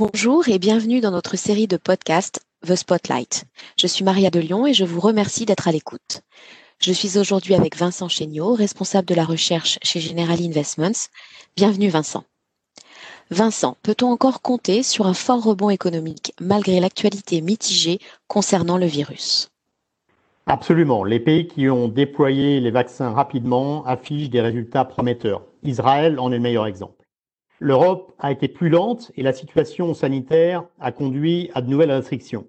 Bonjour et bienvenue dans notre série de podcasts The Spotlight. Je suis Maria de Lyon et je vous remercie d'être à l'écoute. Je suis aujourd'hui avec Vincent Chéniaud, responsable de la recherche chez General Investments. Bienvenue Vincent. Vincent, peut-on encore compter sur un fort rebond économique malgré l'actualité mitigée concernant le virus? Absolument. Les pays qui ont déployé les vaccins rapidement affichent des résultats prometteurs. Israël en est le meilleur exemple. L'Europe a été plus lente et la situation sanitaire a conduit à de nouvelles restrictions.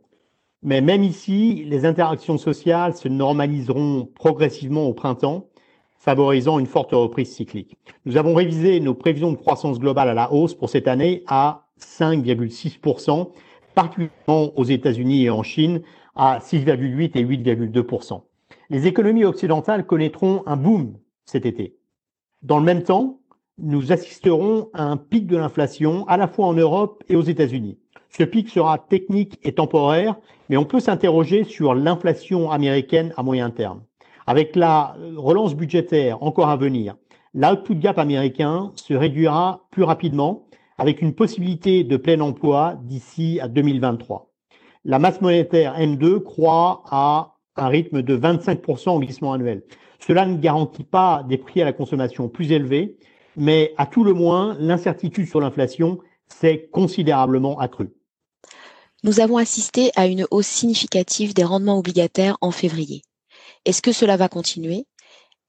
Mais même ici, les interactions sociales se normaliseront progressivement au printemps favorisant une forte reprise cyclique. Nous avons révisé nos prévisions de croissance globale à la hausse pour cette année à 5,6%, particulièrement aux États-Unis et en Chine à 6,8 et 8,2%. Les économies occidentales connaîtront un boom cet été. Dans le même temps, nous assisterons à un pic de l'inflation à la fois en Europe et aux États-Unis. Ce pic sera technique et temporaire, mais on peut s'interroger sur l'inflation américaine à moyen terme. Avec la relance budgétaire encore à venir, l'output gap américain se réduira plus rapidement avec une possibilité de plein emploi d'ici à 2023. La masse monétaire M2 croît à un rythme de 25% en glissement annuel. Cela ne garantit pas des prix à la consommation plus élevés, mais à tout le moins, l'incertitude sur l'inflation s'est considérablement accrue. Nous avons assisté à une hausse significative des rendements obligataires en février. Est-ce que cela va continuer?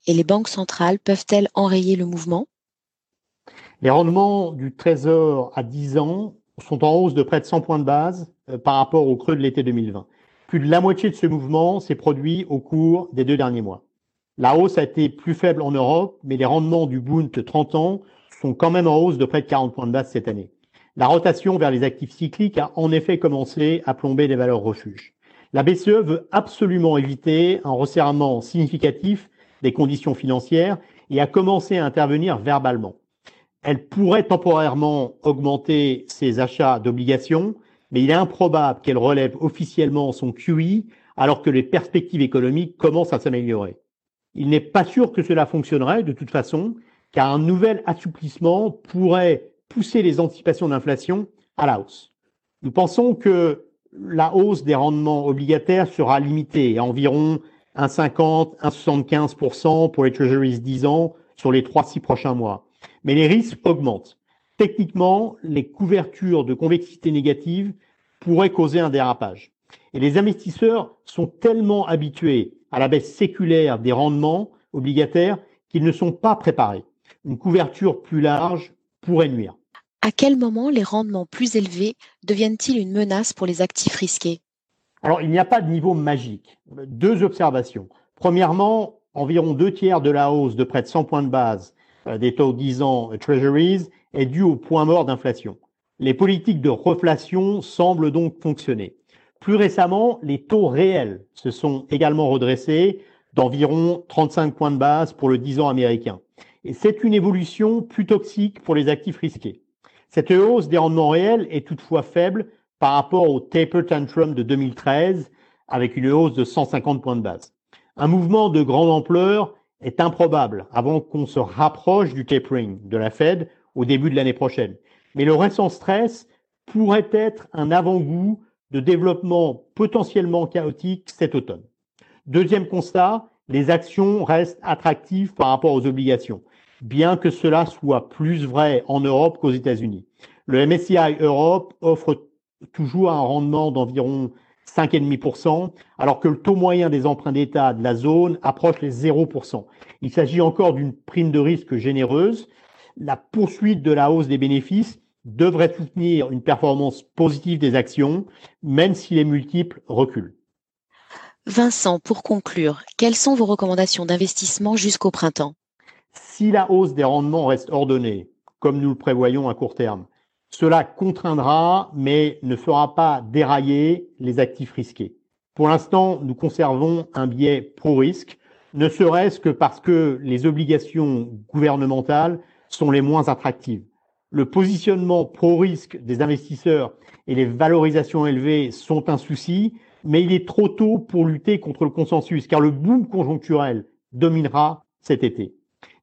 Et les banques centrales peuvent-elles enrayer le mouvement? Les rendements du Trésor à 10 ans sont en hausse de près de 100 points de base euh, par rapport au creux de l'été 2020. Plus de la moitié de ce mouvement s'est produit au cours des deux derniers mois. La hausse a été plus faible en Europe, mais les rendements du Bund 30 ans sont quand même en hausse de près de 40 points de base cette année. La rotation vers les actifs cycliques a en effet commencé à plomber les valeurs refuges. La BCE veut absolument éviter un resserrement significatif des conditions financières et a commencé à intervenir verbalement. Elle pourrait temporairement augmenter ses achats d'obligations, mais il est improbable qu'elle relève officiellement son QI alors que les perspectives économiques commencent à s'améliorer. Il n'est pas sûr que cela fonctionnerait de toute façon, car un nouvel assouplissement pourrait pousser les anticipations d'inflation à la hausse. Nous pensons que la hausse des rendements obligataires sera limitée à environ 1,50, 1,75% pour les Treasuries 10 ans sur les 3-6 prochains mois. Mais les risques augmentent. Techniquement, les couvertures de convexité négative pourraient causer un dérapage. Et les investisseurs sont tellement habitués à la baisse séculaire des rendements obligataires qu'ils ne sont pas préparés. Une couverture plus large pourrait nuire. À quel moment les rendements plus élevés deviennent-ils une menace pour les actifs risqués? Alors, il n'y a pas de niveau magique. Deux observations. Premièrement, environ deux tiers de la hausse de près de 100 points de base euh, des taux 10 ans Treasuries est due au point mort d'inflation. Les politiques de reflation semblent donc fonctionner. Plus récemment, les taux réels se sont également redressés d'environ 35 points de base pour le 10 ans américain. Et c'est une évolution plus toxique pour les actifs risqués. Cette hausse des rendements réels est toutefois faible par rapport au taper tantrum de 2013 avec une hausse de 150 points de base. Un mouvement de grande ampleur est improbable avant qu'on se rapproche du tapering de la Fed au début de l'année prochaine. Mais le récent stress pourrait être un avant-goût de développement potentiellement chaotique cet automne. Deuxième constat, les actions restent attractives par rapport aux obligations bien que cela soit plus vrai en Europe qu'aux États-Unis. Le MSCI Europe offre toujours un rendement d'environ 5,5%, alors que le taux moyen des emprunts d'État de la zone approche les 0%. Il s'agit encore d'une prime de risque généreuse. La poursuite de la hausse des bénéfices devrait soutenir une performance positive des actions, même si les multiples reculent. Vincent, pour conclure, quelles sont vos recommandations d'investissement jusqu'au printemps? Si la hausse des rendements reste ordonnée, comme nous le prévoyons à court terme, cela contraindra, mais ne fera pas dérailler les actifs risqués. Pour l'instant, nous conservons un biais pro-risque, ne serait-ce que parce que les obligations gouvernementales sont les moins attractives. Le positionnement pro-risque des investisseurs et les valorisations élevées sont un souci, mais il est trop tôt pour lutter contre le consensus, car le boom conjoncturel dominera cet été.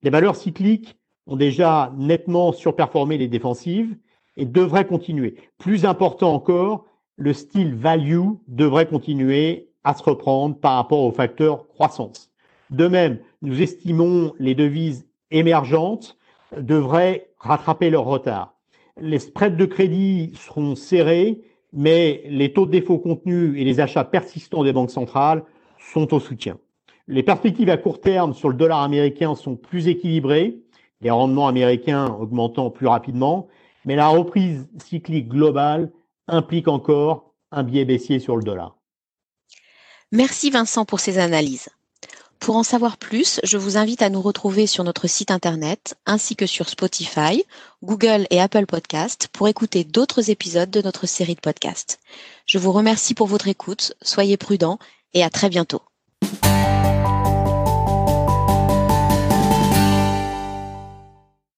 Les valeurs cycliques ont déjà nettement surperformé les défensives et devrait continuer. Plus important encore, le style value devrait continuer à se reprendre par rapport au facteur croissance. De même, nous estimons les devises émergentes devraient rattraper leur retard. Les spreads de crédit seront serrés, mais les taux de défaut contenus et les achats persistants des banques centrales sont au soutien. Les perspectives à court terme sur le dollar américain sont plus équilibrées, les rendements américains augmentant plus rapidement, mais la reprise cyclique globale implique encore un biais baissier sur le dollar. Merci Vincent pour ces analyses. Pour en savoir plus, je vous invite à nous retrouver sur notre site internet ainsi que sur Spotify, Google et Apple Podcast pour écouter d'autres épisodes de notre série de podcasts. Je vous remercie pour votre écoute, soyez prudents et à très bientôt.